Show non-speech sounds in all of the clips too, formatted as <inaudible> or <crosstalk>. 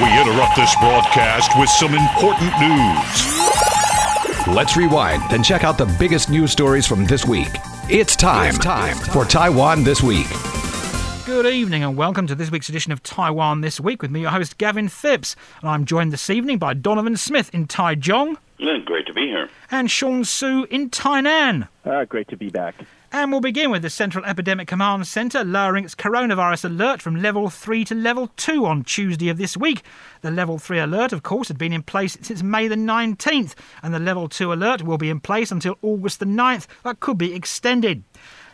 We interrupt this broadcast with some important news. Let's rewind and check out the biggest news stories from this week. It's time, it's time for Taiwan This Week. Good evening and welcome to this week's edition of Taiwan This Week with me, your host Gavin Phipps. And I'm joined this evening by Donovan Smith in Taichung. Yeah, great to be here. And Sean Su in Tainan. Uh, great to be back. And we'll begin with the Central Epidemic Command Centre lowering its coronavirus alert from level 3 to level 2 on Tuesday of this week. The level 3 alert, of course, had been in place since May the 19th, and the level 2 alert will be in place until August the 9th, That could be extended.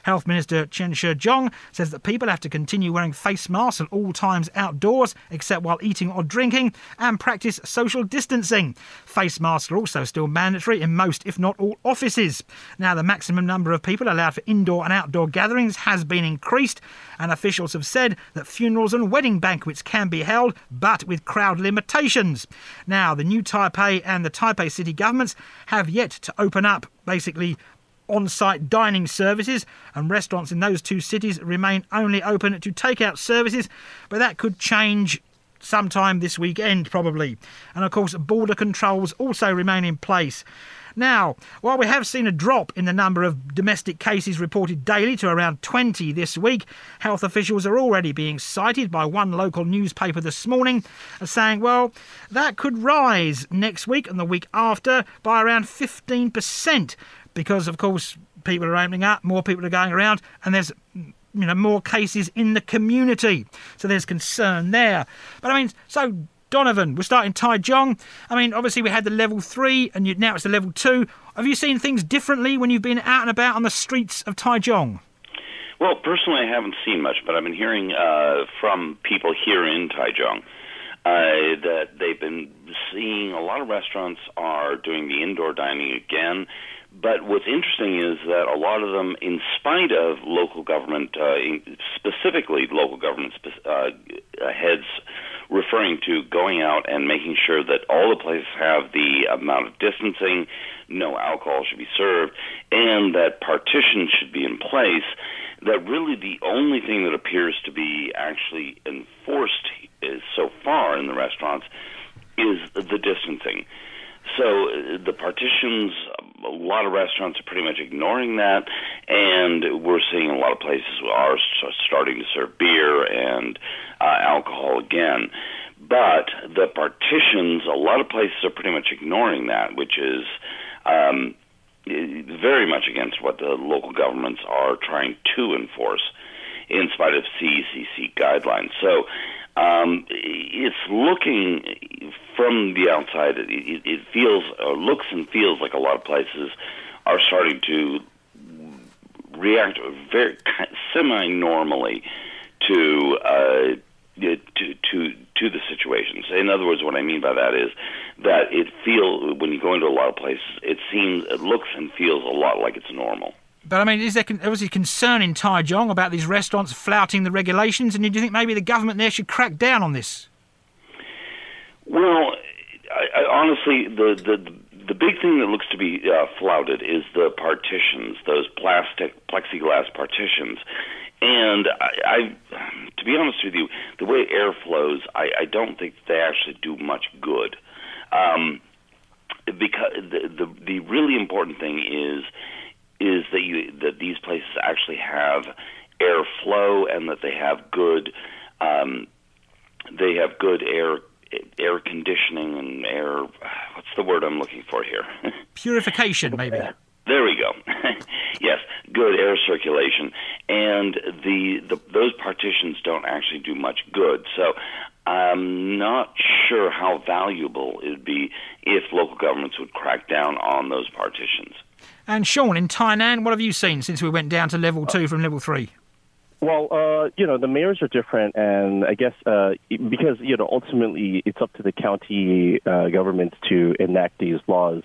Health Minister Chen Shih-chung says that people have to continue wearing face masks at all times outdoors, except while eating or drinking, and practice social distancing. Face masks are also still mandatory in most, if not all, offices. Now, the maximum number of people allowed for indoor and outdoor gatherings has been increased, and officials have said that funerals and wedding banquets can be held, but with crowd limitations. Now, the new Taipei and the Taipei city governments have yet to open up basically on site dining services, and restaurants in those two cities remain only open to takeout services, but that could change sometime this weekend, probably. And of course, border controls also remain in place. Now, while we have seen a drop in the number of domestic cases reported daily to around 20 this week, health officials are already being cited by one local newspaper this morning as saying, well, that could rise next week and the week after by around 15%, because, of course, people are opening up, more people are going around, and there's you know more cases in the community. So there's concern there. But I mean, so Donovan, we're starting Taichung. I mean, obviously we had the level three, and you, now it's the level two. Have you seen things differently when you've been out and about on the streets of Taichung? Well, personally, I haven't seen much, but I've been hearing uh, from people here in Taichung uh, that they've been seeing a lot of restaurants are doing the indoor dining again but what's interesting is that a lot of them, in spite of local government, uh, specifically local government uh, heads referring to going out and making sure that all the places have the amount of distancing, no alcohol should be served, and that partitions should be in place, that really the only thing that appears to be actually enforced is so far in the restaurants is the distancing. So uh, the partitions, a lot of restaurants are pretty much ignoring that, and we're seeing a lot of places are starting to serve beer and uh, alcohol again. But the partitions, a lot of places are pretty much ignoring that, which is um, very much against what the local governments are trying to enforce, in spite of CECC guidelines. So um, it's looking from the outside. It, it feels, or looks and feels like a lot of places are starting to react very <laughs> semi-normally to uh, to to to the situations. In other words, what I mean by that is that it feels when you go into a lot of places, it seems, it looks and feels a lot like it's normal. But I mean, is there obviously concern in Taichung about these restaurants flouting the regulations? And do you think maybe the government there should crack down on this? Well, I, I, honestly, the, the the big thing that looks to be uh, flouted is the partitions, those plastic plexiglass partitions. And I, I, to be honest with you, the way air flows, I, I don't think they actually do much good. Um, because the, the the really important thing is is that you that these places actually have airflow and that they have good um, they have good air air conditioning and air what's the word I'm looking for here? <laughs> Purification maybe. There we go. <laughs> Yes good air circulation. And the, the those partitions don't actually do much good. So I'm not sure how valuable it would be if local governments would crack down on those partitions and Sean, in Tainan, what have you seen since we went down to level two from level three? Well, uh, you know, the mayors are different, and I guess uh, because you know ultimately it's up to the county uh, governments to enact these laws.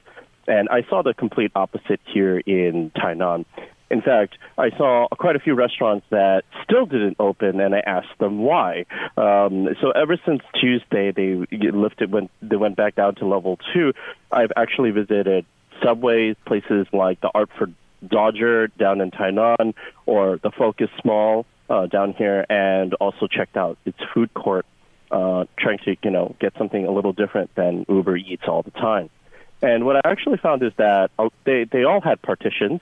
And I saw the complete opposite here in Tainan. In fact, I saw quite a few restaurants that still didn't open, and I asked them why. Um, so ever since Tuesday, they lifted when they went back down to level two. I've actually visited subways, places like the Artful Dodger down in Tainan or the Focus Mall uh, down here, and also checked out its food court uh, trying to you know get something a little different than Uber Eats all the time. And what I actually found is that uh, they they all had partitions.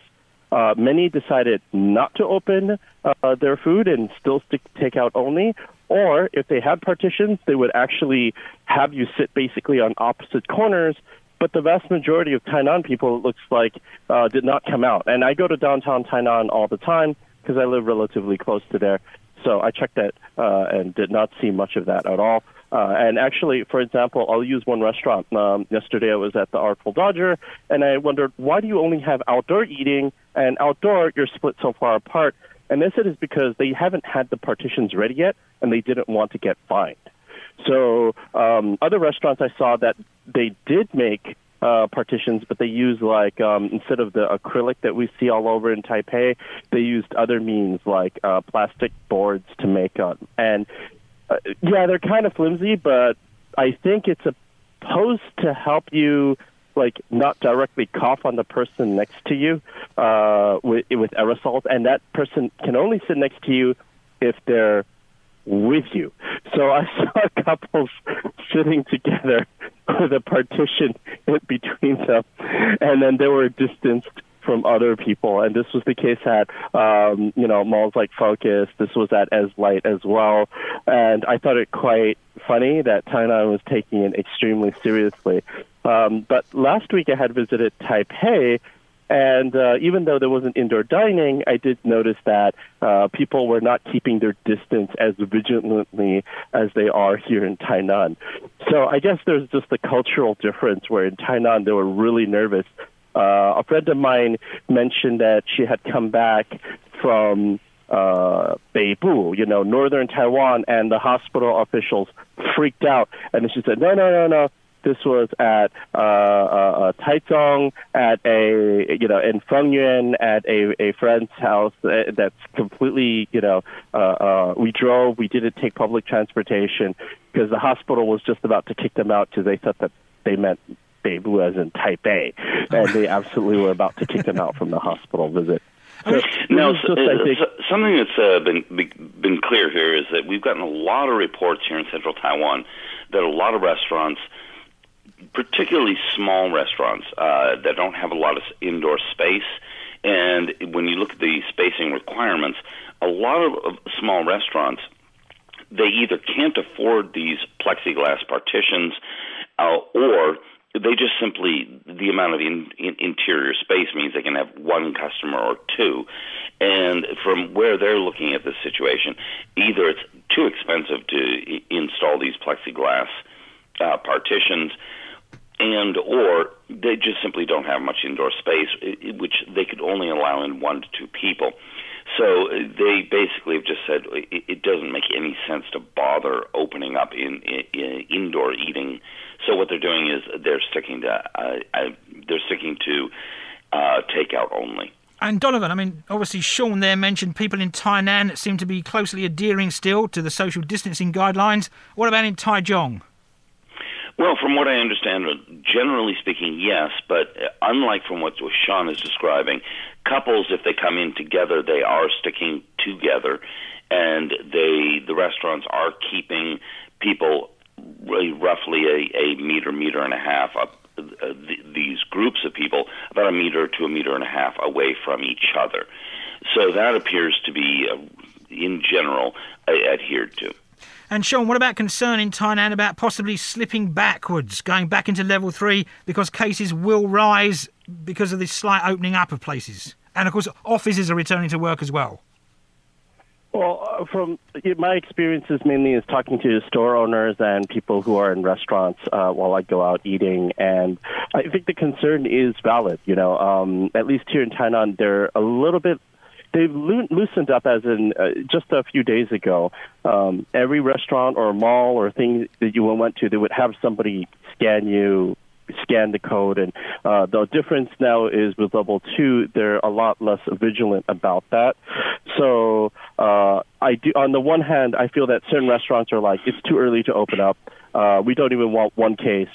Uh, many decided not to open uh, their food and still stick takeout only. Or if they had partitions, they would actually have you sit basically on opposite corners. But the vast majority of Tainan people, it looks like, uh, did not come out. And I go to downtown Tainan all the time because I live relatively close to there. So I checked that uh, and did not see much of that at all. Uh, and actually, for example, I'll use one restaurant. Um, yesterday I was at the Artful Dodger, and I wondered, why do you only have outdoor eating and outdoor you're split so far apart? And they said it's because they haven't had the partitions ready yet, and they didn't want to get fined. So um, other restaurants I saw that they did make uh, partitions, but they used like um, instead of the acrylic that we see all over in Taipei, they used other means like uh, plastic boards to make up. And uh, yeah, they're kind of flimsy, but I think it's supposed to help you like not directly cough on the person next to you uh, with with aerosols, and that person can only sit next to you if they're with you. So I <laughs> saw couples sitting together with a partition between them, and then they were distanced from other people. And this was the case at, um, you know, malls like Focus. This was at As Light as well. And I thought it quite funny that Tainan was taking it extremely seriously. Um, but last week I had visited Taipei, and uh, even though there wasn't indoor dining, I did notice that uh, people were not keeping their distance as vigilantly as they are here in Tainan. So I guess there's just a cultural difference where in Tainan they were really nervous. Uh, a friend of mine mentioned that she had come back from uh, Beibu, you know, northern Taiwan, and the hospital officials freaked out. And she said, no, no, no, no this was at uh, uh, uh, Taichung, at a you know in Fengyuan, at a, a friend's house that's completely you know uh, uh, we drove. We didn't take public transportation because the hospital was just about to kick them out because they thought that they meant Beibu as in Taipei, and they <laughs> absolutely were about to kick them out from the hospital visit. So, now, uh, something that's uh, been been clear here is that we've gotten a lot of reports here in Central Taiwan that a lot of restaurants particularly small restaurants uh, that don't have a lot of indoor space. And when you look at the spacing requirements, a lot of, of small restaurants they either can't afford these plexiglass partitions, uh, or they just simply the amount of in, in, interior space means they can have one customer or two. And from where they're looking at the situation, either it's too expensive to I- install these plexiglass uh, partitions and or they just simply don't have much indoor space, which they could only allow in one to two people. So uh, they basically have just said it doesn't make any sense to bother opening up in, in, in indoor eating. So what they're doing is they're sticking to uh, they're sticking to uh, takeout only. And Donovan, I mean, obviously Sean there mentioned people in Tainan seem to be closely adhering still to the social distancing guidelines. What about in Taichung? Well, from what I understand, generally speaking, yes. But unlike from what Sean is describing, couples, if they come in together, they are sticking together, and they the restaurants are keeping people really roughly a, a meter, meter and a half up. Uh, th- these groups of people about a meter to a meter and a half away from each other. So that appears to be, uh, in general, uh, adhered to. And Sean, what about concern in Tainan about possibly slipping backwards, going back into level three because cases will rise because of this slight opening up of places? And of course, offices are returning to work as well. Well, uh, from my experiences, mainly is talking to store owners and people who are in restaurants uh, while I go out eating, and I think the concern is valid. You know, um, at least here in Tainan, they're a little bit they've loosened up as in uh, just a few days ago. Um, every restaurant or mall or thing that you went to, they would have somebody scan you, scan the code. And uh, the difference now is with level two, they're a lot less vigilant about that. So uh, I do. On the one hand, I feel that certain restaurants are like, it's too early to open up. Uh, we don't even want one case.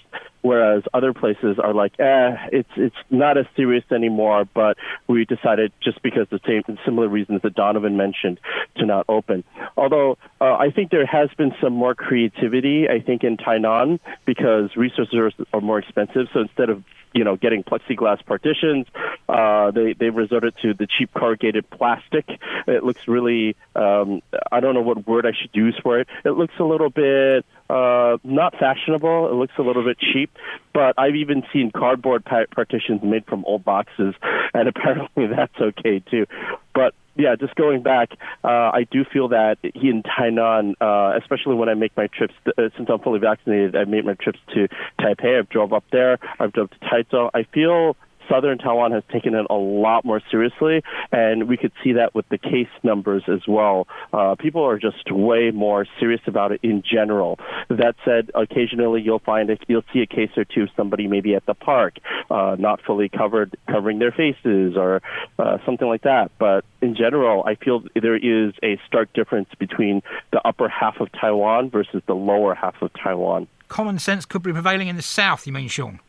whereas other places are like, eh, it's it's not as serious anymore. But we decided just because the same and similar reasons that Donovan mentioned to not open. Although uh, I think there has been some more creativity, I think in Tainan because resources are more expensive. So instead of you know, getting plexiglass partitions. Uh, they they resorted to the cheap corrugated plastic. It looks really um, I don't know what word I should use for it. It looks a little bit uh, not fashionable. It looks a little bit cheap, but I've even seen cardboard partitions made from old boxes, and <laughs> apparently that's okay too. But yeah, just going back, uh, I do feel that he in Tainan, uh, especially when I make my trips, uh, since I'm fully vaccinated, I made my trips to Taipei. I've drove up there. I've drove to Taichung. I feel southern Taiwan has taken it a lot more seriously, and we could see that with the case numbers as well. Uh, people are just way more serious about it in general. That said, occasionally you'll find you'll see a case or two, of somebody maybe at the park, uh, not fully covered, covering their faces or uh, something like that. But in general, I feel there is a stark difference between the upper half of Taiwan versus the lower half of Taiwan. Common sense could be prevailing in the south, you mean, Sean?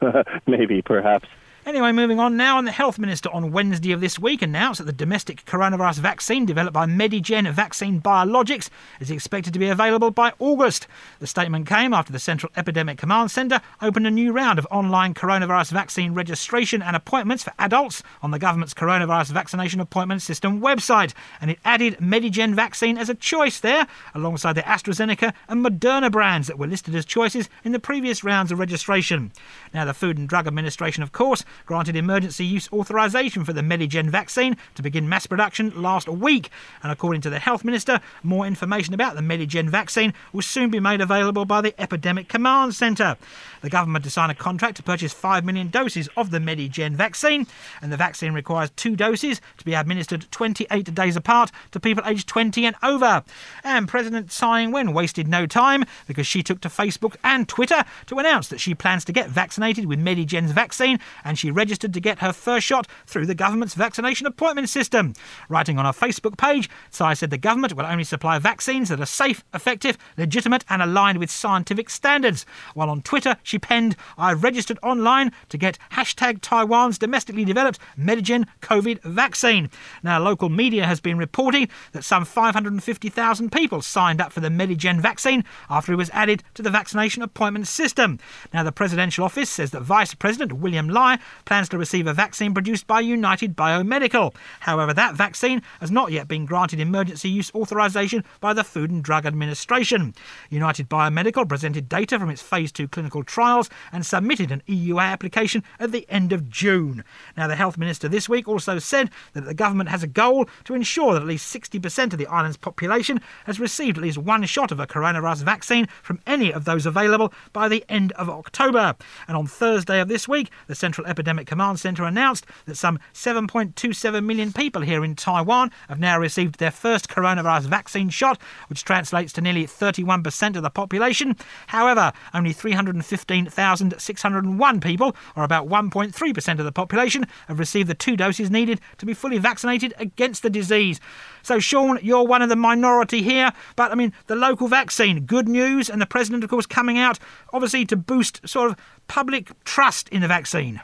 <laughs> Maybe, perhaps. Anyway, moving on now, and the Health Minister on Wednesday of this week announced that the domestic coronavirus vaccine developed by Medigen Vaccine Biologics is expected to be available by August. The statement came after the Central Epidemic Command Centre opened a new round of online coronavirus vaccine registration and appointments for adults on the government's coronavirus vaccination appointment system website, and it added Medigen vaccine as a choice there, alongside the AstraZeneca and Moderna brands that were listed as choices in the previous rounds of registration. Now, the Food and Drug Administration, of course, granted emergency use authorization for the Medigen vaccine to begin mass production last week. And according to the Health Minister, more information about the Medigen vaccine will soon be made available by the Epidemic Command Centre. The government has signed a contract to purchase 5 million doses of the Medigen vaccine, and the vaccine requires two doses to be administered 28 days apart to people aged 20 and over. And President Tsai Ing-wen wasted no time because she took to Facebook and Twitter to announce that she plans to get vaccinated with Medigen's vaccine, and she registered to get her first shot through the government's vaccination appointment system. Writing on her Facebook page, Tsai said the government will only supply vaccines that are safe, effective, legitimate, and aligned with scientific standards. While on Twitter, she penned, I've registered online to get hashtag Taiwan's domestically developed Medigen COVID vaccine. Now, local media has been reporting that some 550,000 people signed up for the Medigen vaccine after it was added to the vaccination appointment system. Now, the presidential office says that Vice President William Lai plans to receive a vaccine produced by United Biomedical. However, that vaccine has not yet been granted emergency use authorization by the Food and Drug Administration. United Biomedical presented data from its phase 2 clinical trials and submitted an EUA application at the end of June. Now, the Health Minister this week also said that the government has a goal to ensure that at least 60% of the island's population has received at least one shot of a coronavirus vaccine from any of those available by the end of October. And on Thursday of this week, the Central Epidemic Command Centre announced that some 7.27 million people here in Taiwan have now received their first coronavirus vaccine shot, which translates to nearly 31% of the population. However, only 315,601 people, or about 1.3% of the population, have received the two doses needed to be fully vaccinated against the disease. So, Sean, you're one of the minority here, but I mean, the local vaccine, good news, and the president, of course, coming out obviously to boost sort of public trust in the vaccine.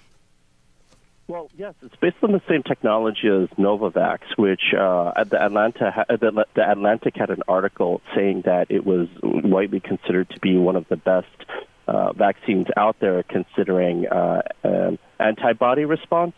Well, yes, it's based on the same technology as Novavax, which uh, the Atlanta the, the Atlantic had an article saying that it was widely considered to be one of the best uh, vaccines out there considering uh, antibody response,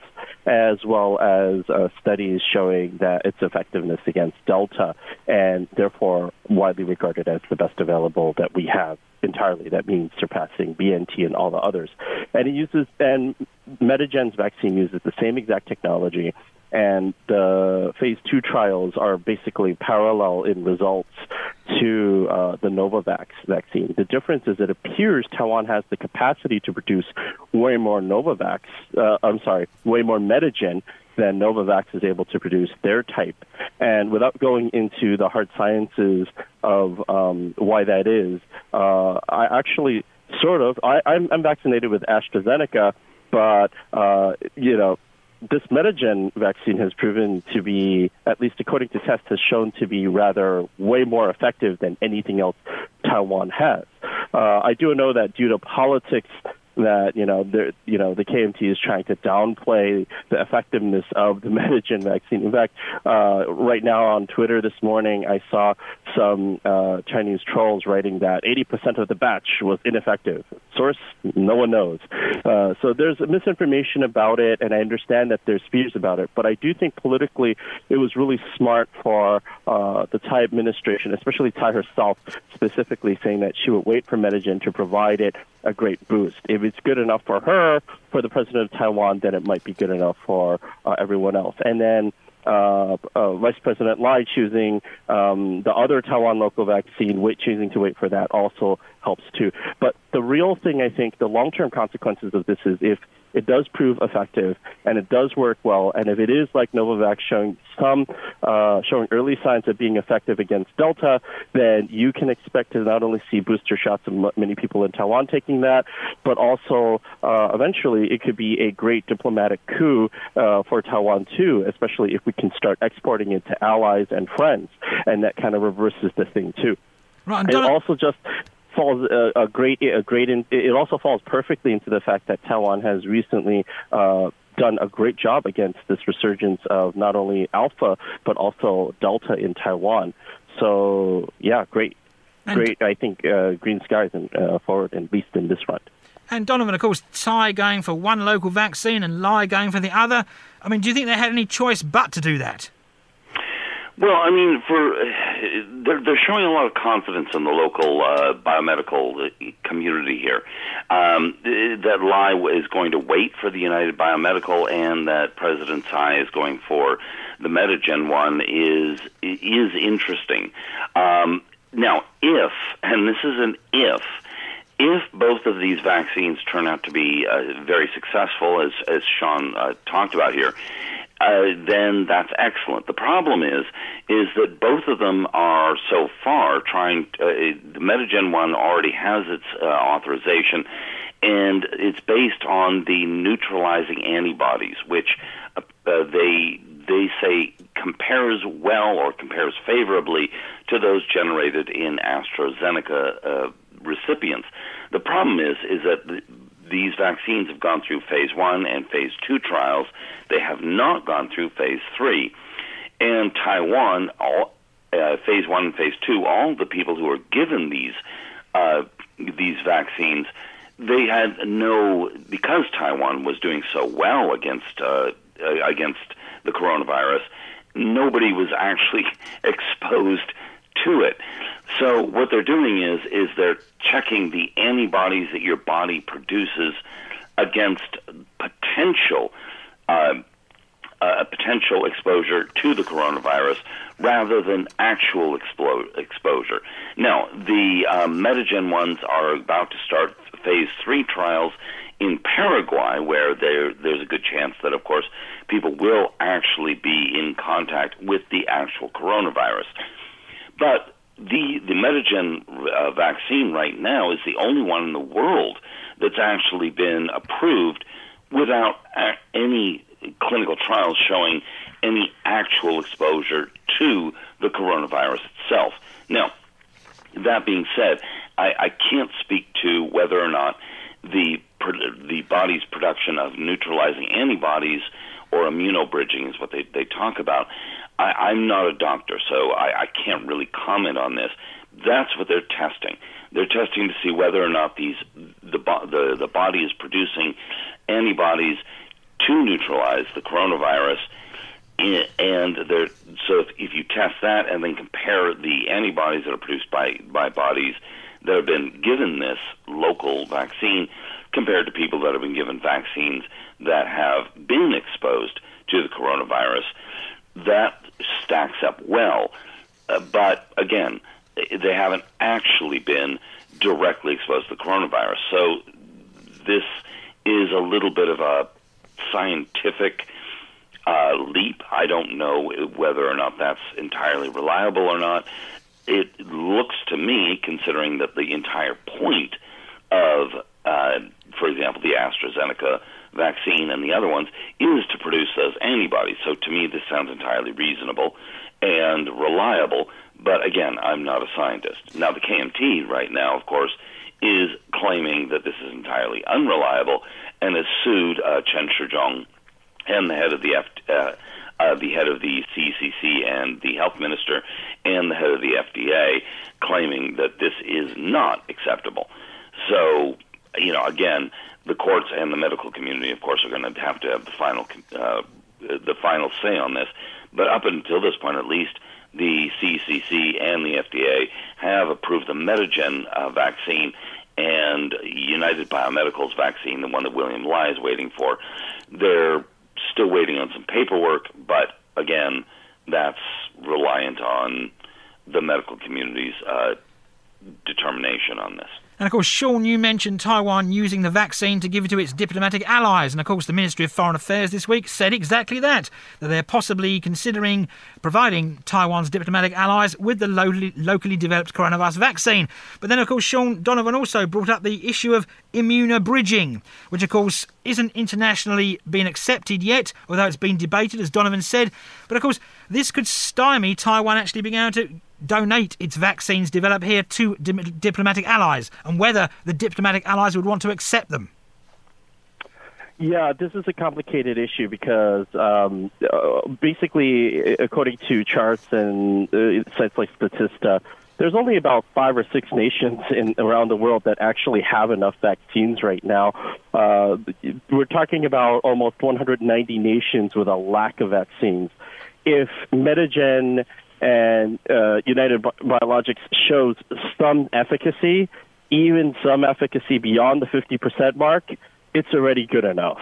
as well as uh, studies showing that its effectiveness against Delta, and therefore widely regarded as the best available that we have entirely. That means surpassing BNT and all the others. And it uses and Medigen's vaccine uses the same exact technology and the phase two trials are basically parallel in results to uh, the Novavax vaccine. The difference is it appears Taiwan has the capacity to produce way more Novavax, uh, I'm sorry, way more Medigen than Novavax is able to produce their type. And without going into the hard sciences of um, why that is, uh, I actually sort of, I, I'm, I'm vaccinated with AstraZeneca, but, uh, you know, this Medigen vaccine has proven to be, at least according to tests, has shown to be rather way more effective than anything else Taiwan has. Uh, I do know that due to politics, that you know you know the KMT is trying to downplay the effectiveness of the <laughs> Medigen vaccine. In fact, uh, right now on Twitter this morning, I saw some uh, Chinese trolls writing that 80% of the batch was ineffective. Source: No one knows. Uh, so there's misinformation about it, and I understand that there's fears about it. But I do think politically, it was really smart for uh, the Tsai administration, especially Tsai herself, specifically saying that she would wait for Medigen to provide it a great boost. If it's good enough for her, for the president of Taiwan, then it might be good enough for uh, everyone else. And then uh, uh, Vice President Lai choosing um, the other Taiwan local vaccine, wait, choosing to wait for that also helps too. But the real thing, I think, the long-term consequences of this is if it does prove effective and it does work well. And if it is like Novavax showing some, uh, showing early signs of being effective against Delta, then you can expect to not only see booster shots of many people in Taiwan taking that, but also uh, eventually it could be a great diplomatic coup uh, for Taiwan too, especially if we can start exporting it to allies and friends, and that kind of reverses the thing too. Right, and also just falls a, a great a great in, it also falls perfectly into the fact that Taiwan has recently uh, done a great job against this resurgence of not only alpha but also delta in Taiwan. So yeah, great, And- great. I think uh, green skies and uh, forward, at least in this front. And Donovan, of course, Tsai going for one local vaccine and Lai going for the other. I mean, do you think they had any choice but to do that? Well, I mean, for they're they're showing a lot of confidence in the local uh, biomedical uh, community here. Um, that Lai is going to wait for the United Biomedical, and that President Tsai is going for the Medigen one is is interesting. Um, now, if and this is an if. If both of these vaccines turn out to be uh, very successful, as as Sean uh, talked about here, uh, then that's excellent. The problem is, is that both of them are so far trying. Uh, the Medigen one already has its uh, authorization, and it's based on the neutralizing antibodies, which uh, they they say compares well or compares favorably to those generated in AstraZeneca uh, recipients. The problem is, is that the, these vaccines have gone through phase one and phase two trials. They have not gone through phase three. And Taiwan, all, uh, phase one and phase two, all the people who were given these uh, these vaccines, they had no because Taiwan was doing so well against uh, uh, against the coronavirus. Nobody was <laughs> actually exposed to it. So what they're doing is is they're checking the antibodies that your body produces against potential uh, uh, potential exposure to the coronavirus rather than actual exposure. Now, the um, Medigen ones are about to start phase three trials in Paraguay, where there, there's a good chance that, of course, people will actually be in contact with the actual coronavirus. But the the Medigen uh, vaccine right now is the only one in the world that's actually been approved without any clinical trials showing any actual exposure to the coronavirus itself. Now, that being said, I, I can't speak to whether or not the the body's production of neutralizing antibodies or immunobridging is what they, they talk about. I, I'm not a doctor, so I, I can't really comment on this. That's what they're testing. They're testing to see whether or not these the the, the body is producing antibodies to neutralize the coronavirus. And they're, so if, if you test that and then compare the antibodies that are produced by, by bodies that have been given this local vaccine compared to people that have been given vaccines that have been exposed to the coronavirus, that stacks up well. Uh, but again, they haven't actually been directly exposed to the coronavirus. So this is a little bit of a scientific uh, leap. I don't know whether or not that's entirely reliable or not. It looks to me, considering that the entire point of, uh, for example, the AstraZeneca vaccine and the other ones is to produce those antibodies. So to me, this sounds entirely reasonable and reliable But again, I'm not a scientist. Now, the KMT right now, of course, is claiming that this is entirely unreliable and has sued uh, Chen Shih-chung and the head of the F, uh, uh, the head of the CCC and the health minister and the head of the FDA, claiming that this is not acceptable. So, you know, again, the courts and the medical community, of course, are going to have to have the final uh, the final say on this. But up until this point, at least, the CCC and the FDA have approved the Medigen uh, vaccine and United Biomedical's vaccine, the one that William Lai is waiting for. They're still waiting on some paperwork, but again, that's reliant on the medical community's uh, determination on this. And of course, Sean, you mentioned Taiwan using the vaccine to give it to its diplomatic allies. And of course, the Ministry of Foreign Affairs this week said exactly that, that they're possibly considering providing Taiwan's diplomatic allies with the locally, locally developed coronavirus vaccine. But then, of course, Sean Donovan also brought up the issue of immunobridging, which, of course, isn't internationally been accepted yet, although it's been debated, as Donovan said. But of course, this could stymie Taiwan actually being able to donate its vaccines developed here to di- diplomatic allies and whether the diplomatic allies would want to accept them. Yeah, this is a complicated issue because um, uh, basically, according to charts and uh, sites like Statista, there's only about five or six nations in around the world that actually have enough vaccines right now. Uh, we're talking about almost 190 nations with a lack of vaccines. If Medigen and uh, United Biologics shows some efficacy, even some efficacy beyond the 50% mark, it's already good enough.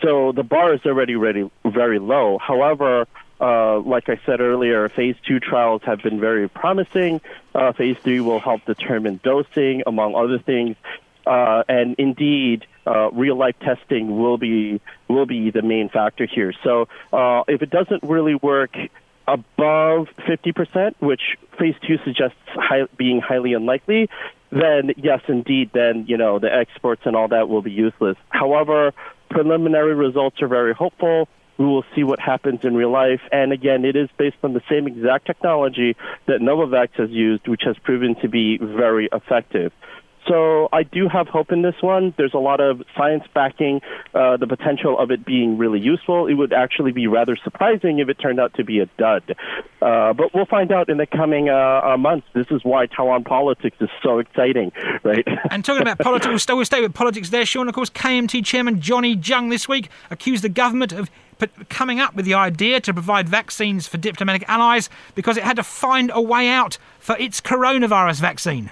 So the bar is already ready, very low. However, uh, like I said earlier, phase two trials have been very promising. Uh, phase three will help determine dosing, among other things. Uh, and indeed, uh, real life testing will be will be the main factor here. So uh, if it doesn't really work above 50%, which phase two suggests high, being highly unlikely, then yes, indeed, then, you know, the exports and all that will be useless. However, preliminary results are very hopeful. We will see what happens in real life. And again, it is based on the same exact technology that Novavax has used, which has proven to be very effective. So I do have hope in this one. There's a lot of science backing uh, the potential of it being really useful. It would actually be rather surprising if it turned out to be a dud. Uh, but we'll find out in the coming uh, uh months. This is why Taiwan politics is so exciting, right? and talking about <laughs> politics, we'll stay, we'll stay with politics there, Sean. Of course, KMT chairman Johnny Chiang this week accused the government of coming up with the idea to provide vaccines for diplomatic allies because it had to find a way out for its coronavirus vaccine.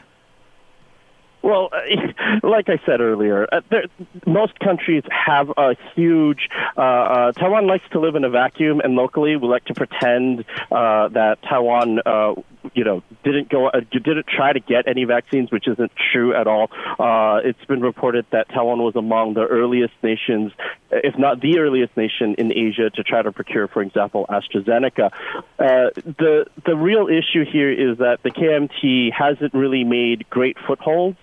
Well, <laughs> like I said earlier, uh, there, most countries have a huge. Uh, uh, Taiwan likes to live in a vacuum, and locally we like to pretend uh, that Taiwan, uh, you know, didn't go, uh, didn't try to get any vaccines, which isn't true at all. Uh, it's been reported that Taiwan was among the earliest nations, if not the earliest nation in Asia, to try to procure, for example, AstraZeneca. Uh, the the real issue here is that the KMT hasn't really made great footholds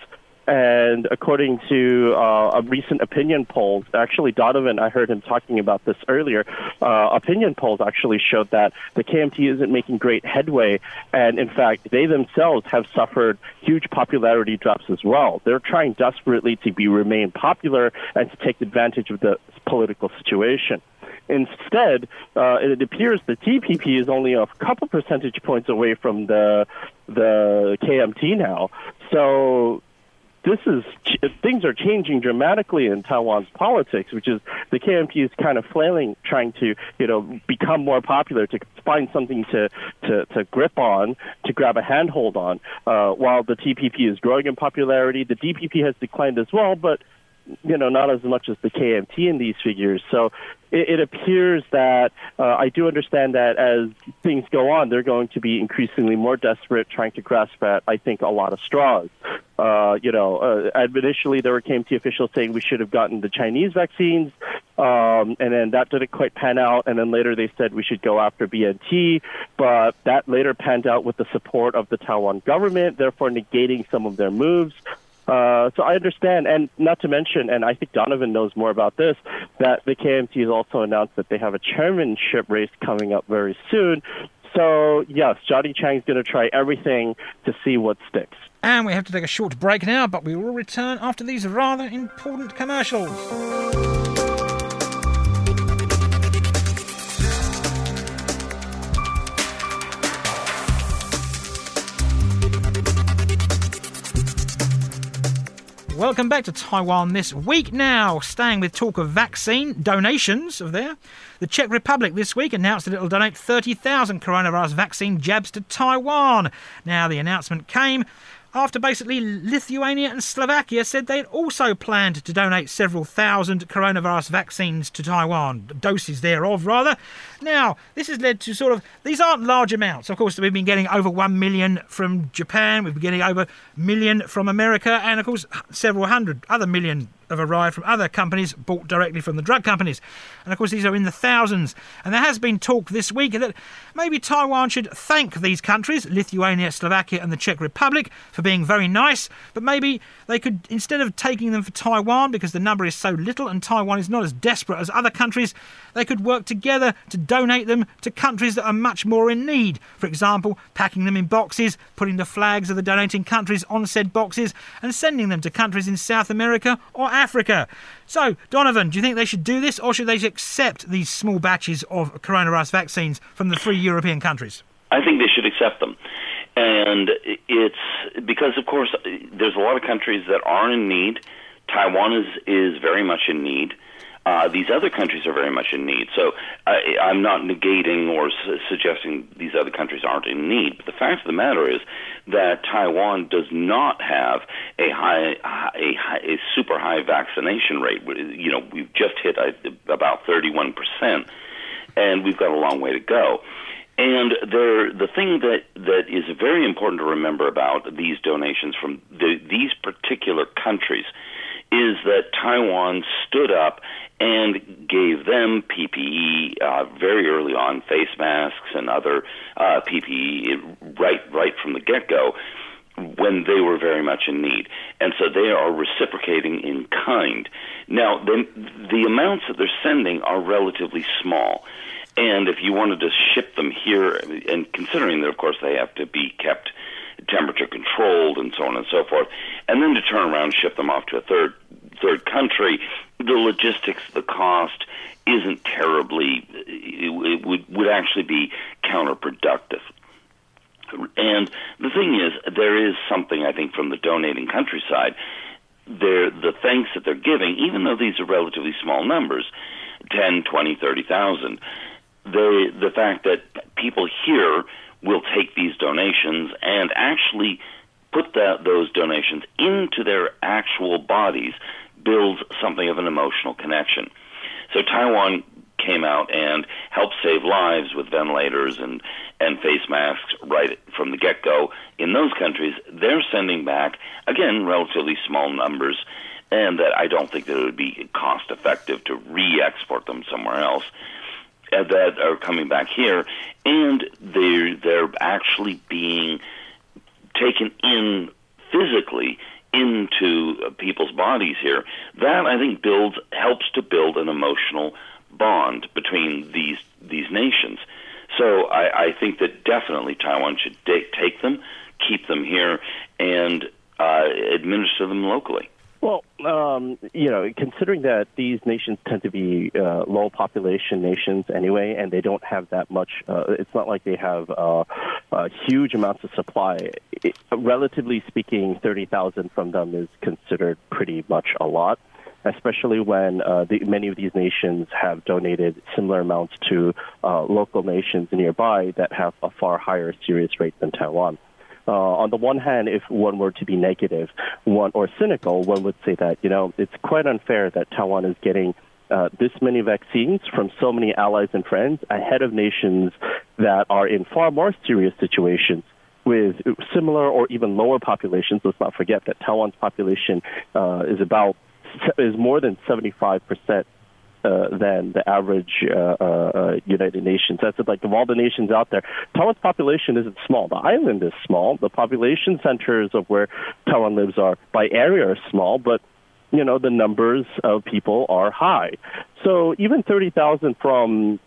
and according to uh, a recent opinion poll, actually Donovan, I heard him talking about this earlier. Uh, opinion polls actually showed that the KMT isn't making great headway, and in fact, they themselves have suffered huge popularity drops as well. They're trying desperately to be remain popular and to take advantage of the political situation. Instead, uh, it appears the TPP is only a couple percentage points away from the the KMT now. So this is things are changing dramatically in Taiwan's politics, which is the KMT is kind of flailing, trying to you know become more popular, to find something to to, to grip on, to grab a handhold on. Uh, while the TPP is growing in popularity, the DPP has declined as well, but you know, not as much as the KMT in these figures. So it, it appears that uh, I do understand that as things go on, they're going to be increasingly more desperate, trying to grasp at, I think, a lot of straws. Uh, you know, uh, initially there were KMT officials saying we should have gotten the Chinese vaccines, um, and then that didn't quite pan out. And then later they said we should go after BNT, but that later panned out with the support of the Taiwan government, therefore negating some of their moves. Uh, so I understand, and not to mention, and I think Donovan knows more about this, that the KMT has also announced that they have a chairmanship race coming up very soon. So, yes, Johnny Chiang's going to try everything to see what sticks. And we have to take a short break now, but we will return after these rather important commercials. Welcome back to Taiwan this week. Now, staying with talk of vaccine donations of there, the Czech Republic this week announced that it will donate 30,000 coronavirus vaccine jabs to Taiwan. Now, the announcement came after basically Lithuania and Slovakia said they'd also planned to donate several thousand coronavirus vaccines to Taiwan, doses thereof, rather. Now, this has led to sort of, these aren't large amounts. Of course, we've been getting over 1 million from Japan, we've been getting over a million from America, and of course, several hundred other million have arrived from other companies bought directly from the drug companies. And of course, these are in the thousands. And there has been talk this week that maybe Taiwan should thank these countries, Lithuania, Slovakia, and the Czech Republic, for being very nice. But maybe they could, instead of taking them for Taiwan, because the number is so little and Taiwan is not as desperate as other countries, they could work together to donate them to countries that are much more in need. For example, packing them in boxes, putting the flags of the donating countries on said boxes, and sending them to countries in South America or Africa. So, Donovan, do you think they should do this or should they accept these small batches of coronavirus vaccines from the three European countries? I think they should accept them. And it's because, of course, there's a lot of countries that are in need. Taiwan is, is very much in need. Uh, these other countries are very much in need. So I, I'm not negating or su- suggesting these other countries aren't in need. But the fact of the matter is that Taiwan does not have a high, a, a super high vaccination rate. You know, we've just hit uh, about 31 percent, and we've got a long way to go. And there, the thing that, that is very important to remember about these donations from the, these particular countries is that Taiwan stood up and gave them PPE uh, very early on, face masks and other uh, PPE right right from the get go when they were very much in need, and so they are reciprocating in kind. Now, the the amounts that they're sending are relatively small. And if you wanted to ship them here, and considering that, of course, they have to be kept temperature controlled and so on and so forth, and then to turn around and ship them off to a third third country, the logistics, the cost isn't terribly. It, would would actually be counterproductive. And the thing is, there is something I think from the donating countryside. They're, the thanks that they're giving, even though these are relatively small numbers, 10, 20, 30,000, the the fact that people here will take these donations and actually put those donations into their actual bodies builds something of an emotional connection. So Taiwan came out and helped save lives with ventilators and and face masks right from the get go. In those countries, they're sending back again relatively small numbers, and that I don't think that it would be cost effective to re-export them somewhere else that are coming back here, and they're they're actually being taken in physically into people's bodies here. That I think builds helps to build an emotional bond between these these nations. So I, I think that definitely Taiwan should take them, keep them here, and uh, administer them locally. Well, um, you know, considering that these nations tend to be uh, low population nations anyway, and they don't have that much, uh, it's not like they have uh, uh, huge amounts of supply. It, relatively speaking, 30,000 from them is considered pretty much a lot, especially when uh, the, many of these nations have donated similar amounts to uh, local nations nearby that have a far higher serious rate than Taiwan. Uh, on the one hand, if one were to be negative, one or cynical, one would say that you know it's quite unfair that Taiwan is getting uh, this many vaccines from so many allies and friends ahead of nations that are in far more serious situations with similar or even lower populations. Let's not forget that Taiwan's population uh, is about is more than 75 percent uh, than the average uh, uh, United Nations. That's like of all the nations out there, Taiwan's population isn't small. The island is small. The population centers of where Taiwan lives are by area are small, but you know the numbers of people are high. So even thirty thousand from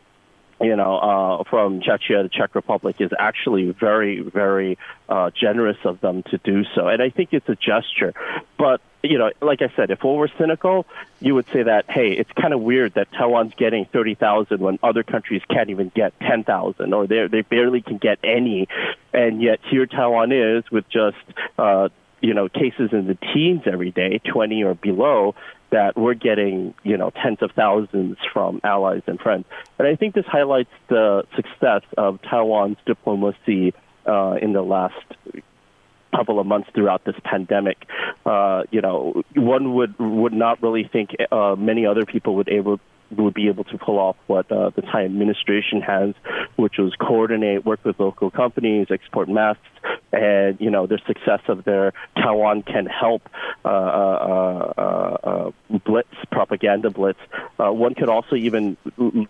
you know, uh, from Czechia, the Czech Republic, is actually very, very uh, generous of them to do so. And I think it's a gesture. But, you know, like I said, if we were cynical, you would say that, hey, it's kind of weird that Taiwan's getting 30,000 when other countries can't even get 10,000 or they they barely can get any. And yet here Taiwan is with just, uh, you know, cases in the teens every day, 20 or below, that we're getting, you know, tens of thousands from allies and friends. And I think this highlights the success of Taiwan's diplomacy uh, in the last couple of months throughout this pandemic. Uh, you know, one would would not really think uh, many other people would able would be able to pull off what uh, the Tsai administration has, which was coordinate, work with local companies, export masks, and you know the success of their Taiwan can help uh, uh, uh, uh blitz propaganda blitz. Uh, one could also even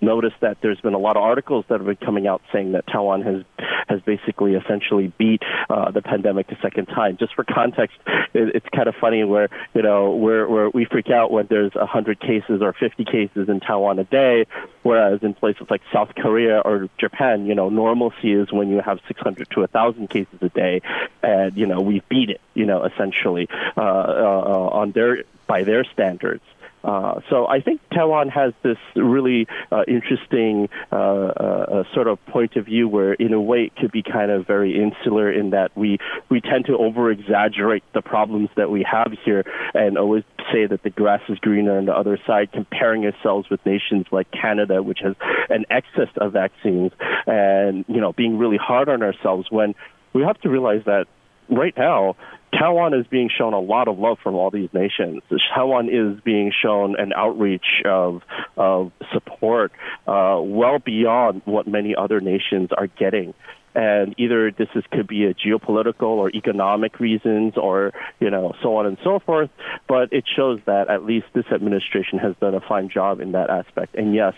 notice that there's been a lot of articles that have been coming out saying that Taiwan has has basically essentially beat the pandemic a second time. Just for context, it, it's kind of funny where you know where where we freak out when there's 100 cases or 50 cases in Taiwan a day, whereas in places like South Korea or Japan, you know normalcy is when you have 600 to 1,000 cases a day, and you know we beat it, you know, essentially uh, uh, on their by their standards. Uh, so I think Taiwan has this really uh, interesting uh, uh, sort of point of view where, in a way, it could be kind of very insular in that we we tend to over exaggerate the problems that we have here and always say that the grass is greener on the other side, comparing ourselves with nations like Canada, which has an excess of vaccines, and you know, being really hard on ourselves when we have to realize that right now, Taiwan is being shown a lot of love from all these nations. Taiwan is being shown an outreach of of support uh, well beyond what many other nations are getting and either this is could be a geopolitical or economic reasons or you know so on and so forth but it shows that at least this administration has done a fine job in that aspect and yes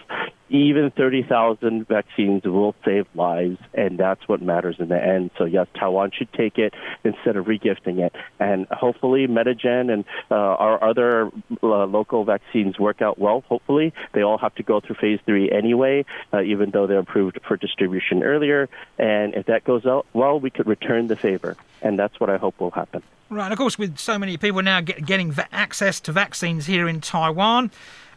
even 30,000 vaccines will save lives, and that's what matters in the end. So, yes, Taiwan should take it instead of regifting it. And hopefully, Medigen and uh, our other uh, local vaccines work out well. Hopefully, they all have to go through phase three anyway, uh, even though they're approved for distribution earlier. And if that goes out well, we could return the favor. And that's what I hope will happen. Right, and of course, with so many people now get, getting va- access to vaccines here in Taiwan,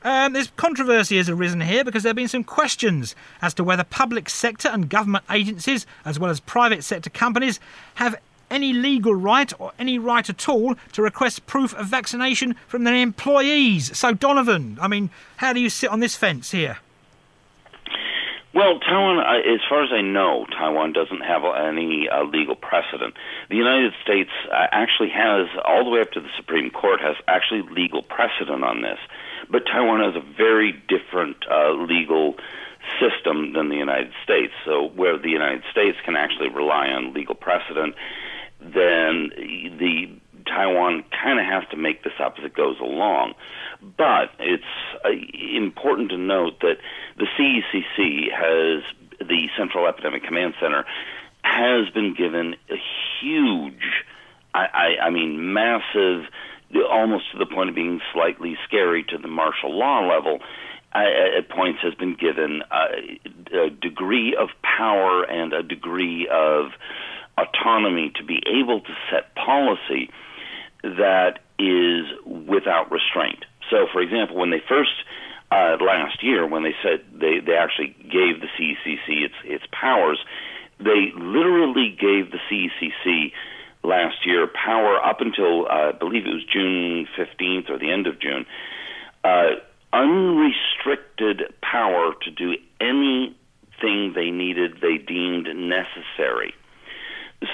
um, there's controversy has arisen here because there have been some questions as to whether public sector and government agencies, as well as private sector companies, have any legal right or any right at all to request proof of vaccination from their employees. So, Donovan, I mean, how do you sit on this fence here? Well, Taiwan, as far as I know, Taiwan doesn't have any uh, legal precedent. The United States uh, actually has, all the way up to the Supreme Court, has actually legal precedent on this. But Taiwan has a very different uh, legal system than the United States. So, where the United States can actually rely on legal precedent, then the Taiwan kind of has to make this up as it goes along. But it's uh, important to note that the CECC has the Central Epidemic Command Center has been given a huge, I, I, I mean, massive almost to the point of being slightly scary to the martial law level, at points has been given a, a degree of power and a degree of autonomy to be able to set policy that is without restraint. So, for example, when they first uh, last year, when they said they, they actually gave the CECC its its powers, they literally gave the CECC last year, power up until uh, I believe it was June 15th or the end of June, uh, unrestricted power to do anything they needed, they deemed necessary.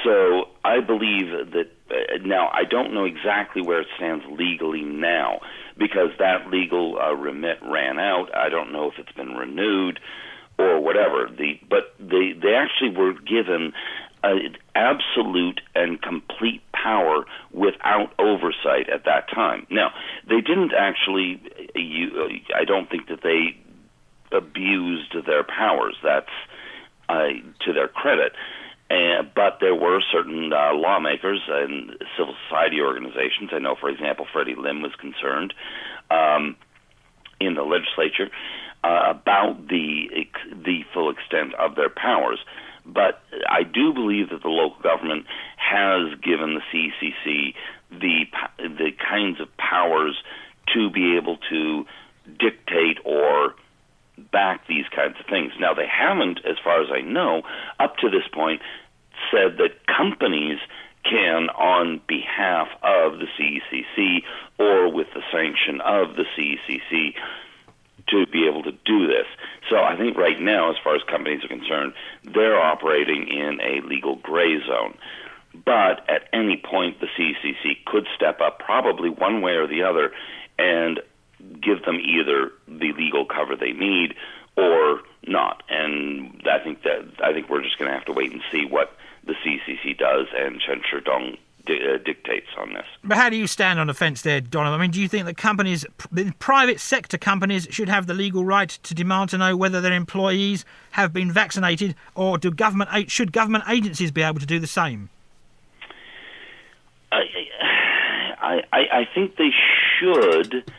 So I believe that uh, now I don't know exactly where it stands legally now because that legal uh, remit ran out. I don't know if it's been renewed or whatever. The but they they actually were given uh, absolute and complete power without oversight at that time. Now, they didn't actually, uh, I don't think that they abused their powers. That's uh, to their credit. But there were certain uh, lawmakers and civil society organizations. I know, for example, Freddie Lim was concerned um, in the legislature uh, about the the full extent of their powers. But I do believe that the local government has given the CECC the the kinds of powers to be able to dictate or back these kinds of things. Now they haven't, as far as I know, up to this point, said that companies can, on behalf of the CECC or with the sanction of the CECC, to be able to do this. So I think right now, as far as companies are concerned, they're operating in a legal gray zone. But at any point, the CECC could step up, probably one way or the other, and give them either the legal cover they need or not. And I think that I think we're just going to have to wait and see what the CCC does and Chen Shih-chung di- uh, dictates on this. But how do you stand on the fence there, Donovan? I mean, do you think that companies, private sector companies, should have the legal right to demand to know whether their employees have been vaccinated, or do government should government agencies be able to do the same? I, I, I think they should,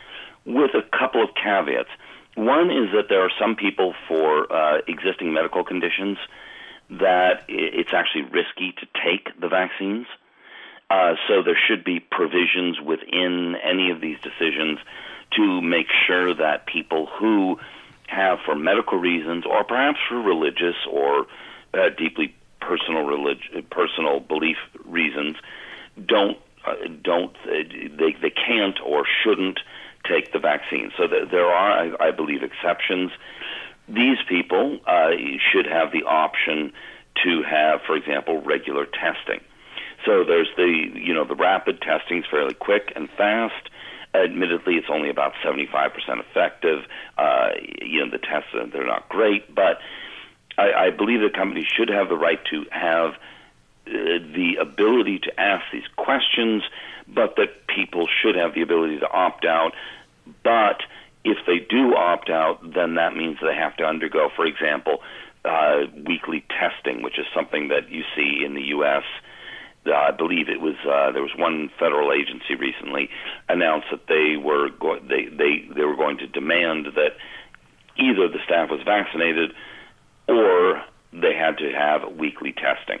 with a couple of caveats. One is that there are some people for uh, existing medical conditions that it's actually risky to take the vaccines. Uh, so there should be provisions within any of these decisions to make sure that people who have, for medical reasons or perhaps for religious or uh, deeply personal relig- personal belief reasons, don't uh, don't uh, they they can't or shouldn't take the vaccine. So th- there are, I, I believe, exceptions. These people uh, should have the option to have, for example, regular testing. So there's the you know the rapid testing is fairly quick and fast. Admittedly, it's only about 75% effective. Uh, you know the tests they're not great, but I, I believe that companies should have the right to have uh, the ability to ask these questions, but that people should have the ability to opt out. But if they do opt out, then that means they have to undergo, for example, uh, weekly testing, which is something that you see in the U.S. Uh, I believe it was uh, there was one federal agency recently announced that they were go- they they they were going to demand that either the staff was vaccinated or they had to have weekly testing.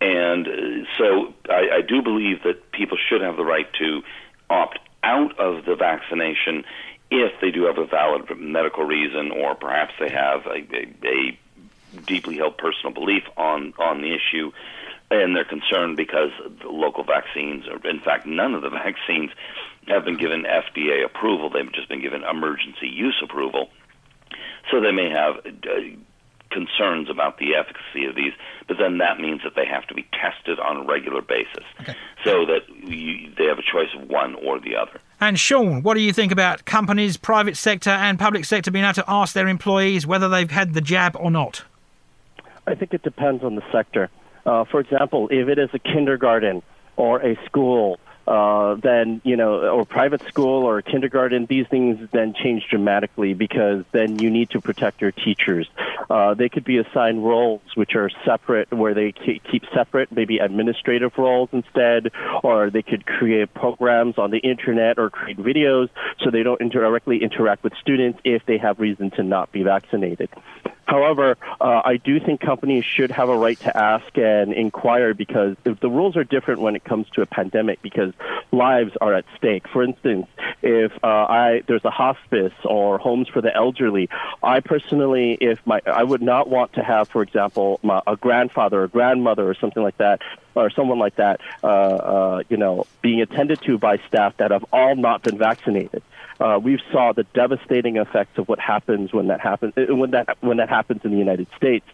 And uh, so I, I do believe that people should have the right to opt out of the vaccination if they do have a valid medical reason or perhaps they have a, a, a deeply held personal belief on on the issue, and they're concerned because the local vaccines, or in fact, none of the <laughs> vaccines have been given FDA approval. They've just been given emergency use approval. So they may have uh, concerns about the efficacy of these, but then that means that they have to be tested on a regular basis, okay. so that you, they have a choice of one or the other. And Sean, what do you think about companies, private sector, and public sector being able to ask their employees whether they've had the jab or not? I think it depends on the sector. Uh, for example, if it is a kindergarten or a school, uh, then you know, or private school or kindergarten, these things then change dramatically because then you need to protect your teachers. Uh, they could be assigned roles which are separate, where they keep separate, maybe administrative roles instead, or they could create programs on the internet or create videos so they don't directly interact with students if they have reason to not be vaccinated. However, uh, I do think companies should have a right to ask and inquire because if the rules are different when it comes to a pandemic because lives are at stake. For instance, if uh, I there's a hospice or homes for the elderly, I personally, if my I would not want to have, for example, my, a grandfather or grandmother or something like that or someone like that, uh, uh, you know, being attended to by staff that have all not been vaccinated uh, we saw the devastating effects of what happens when that happens when that when that happens in the United States.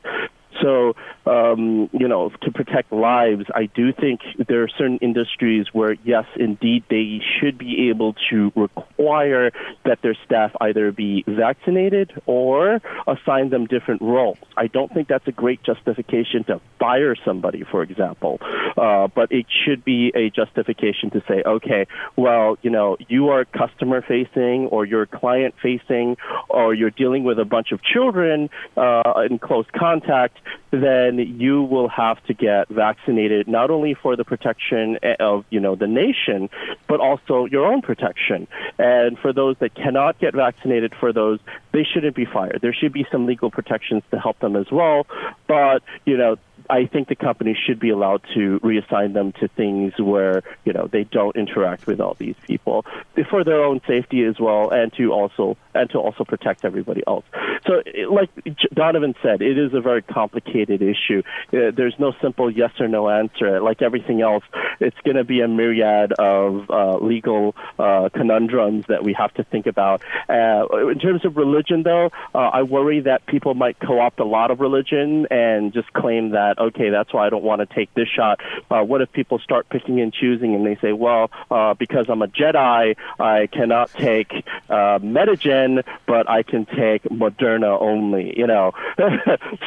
So, um, you know, to protect lives, I do think there are certain industries where, yes, indeed, they should be able to require that their staff either be vaccinated or assign them different roles. I don't think that's a great justification to fire somebody, for example, uh, but it should be a justification to say, okay, well, you know, you are customer facing or you're client facing or you're dealing with a bunch of children uh, in close contact then you will have to get vaccinated not only for the protection of you know the nation, but also your own protection. And for those that cannot get vaccinated, for those they shouldn't be fired. There should be some legal protections to help them as well. But you know I think the company should be allowed to reassign them to things where you know they don't interact with all these people for their own safety as well, and to also and to also protect everybody else. So, like Donovan said, it is a very complicated issue. Uh, there's no simple yes or no answer. Like everything else, it's going to be a myriad of uh, legal uh, conundrums that we have to think about. Uh, in terms of religion, though, uh, I worry that people might co-opt a lot of religion and just claim that okay, that's why I don't want to take this shot. Uh, what if people start picking and choosing and they say, well, uh, because I'm a Jedi, I cannot take uh, Medigen, but I can take Moderna only, you know? <laughs>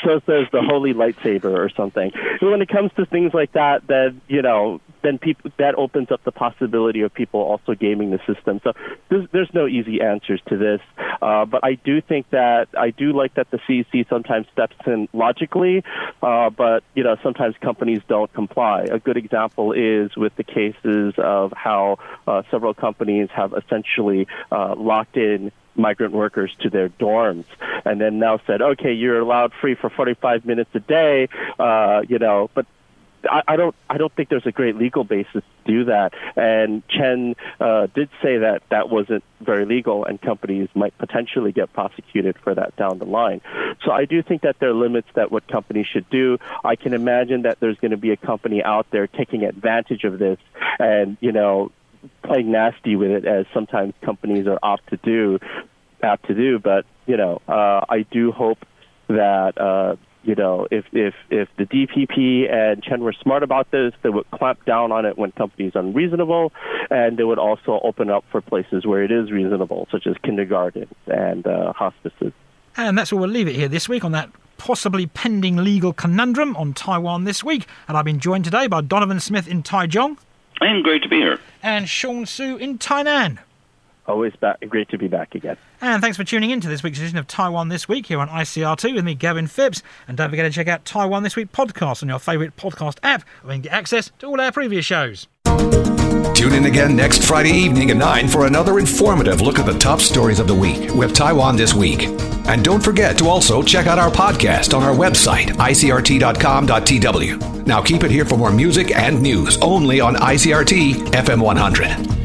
so says the holy lightsaber or something. When it comes to things like that, then, you know, then people that opens up the possibility of people also gaming the system. So there's, there's no easy answers to this, uh, but I do think that I do like that the CEC sometimes steps in logically, uh, but you know sometimes companies don't comply. A good example is with the cases of how uh, several companies have essentially uh, locked in migrant workers to their dorms and then now said okay you're allowed free for 45 minutes a day uh you know but I, don't I don't think there's a great legal basis to do that. And Chen uh, did say that that wasn't very legal, and companies might potentially get prosecuted for that down the line. So I do think that there are limits that what companies should do. I can imagine that there's going to be a company out there taking advantage of this, and you know playing nasty with it as sometimes companies are apt to do apt to do but you know uh, I do hope that uh, you know, if if if the DPP and Chen were smart about this, they would clamp down on it when companies unreasonable, and they would also open up for places where it is reasonable, such as kindergartens and uh, hospices. And that's where we'll leave it here this week on that possibly pending legal conundrum on Taiwan this week. And I've been joined today by Donovan Smith in Taichung. And great to be here. And Sean Su in Tainan. Always back, great to be back again. And thanks for tuning in to this week's edition of Taiwan This Week here on ICRT with me, Gavin Phipps. And don't forget to check out Taiwan This Week podcast on your favourite podcast app, where you can get access to all our previous shows. Tune in again next Friday evening at 9 for another informative look at the top stories of the week with Taiwan This Week. And don't forget to also check out our podcast on our website, icrt.com.tw. Now keep it here for more music and news only on ICRT FM 100.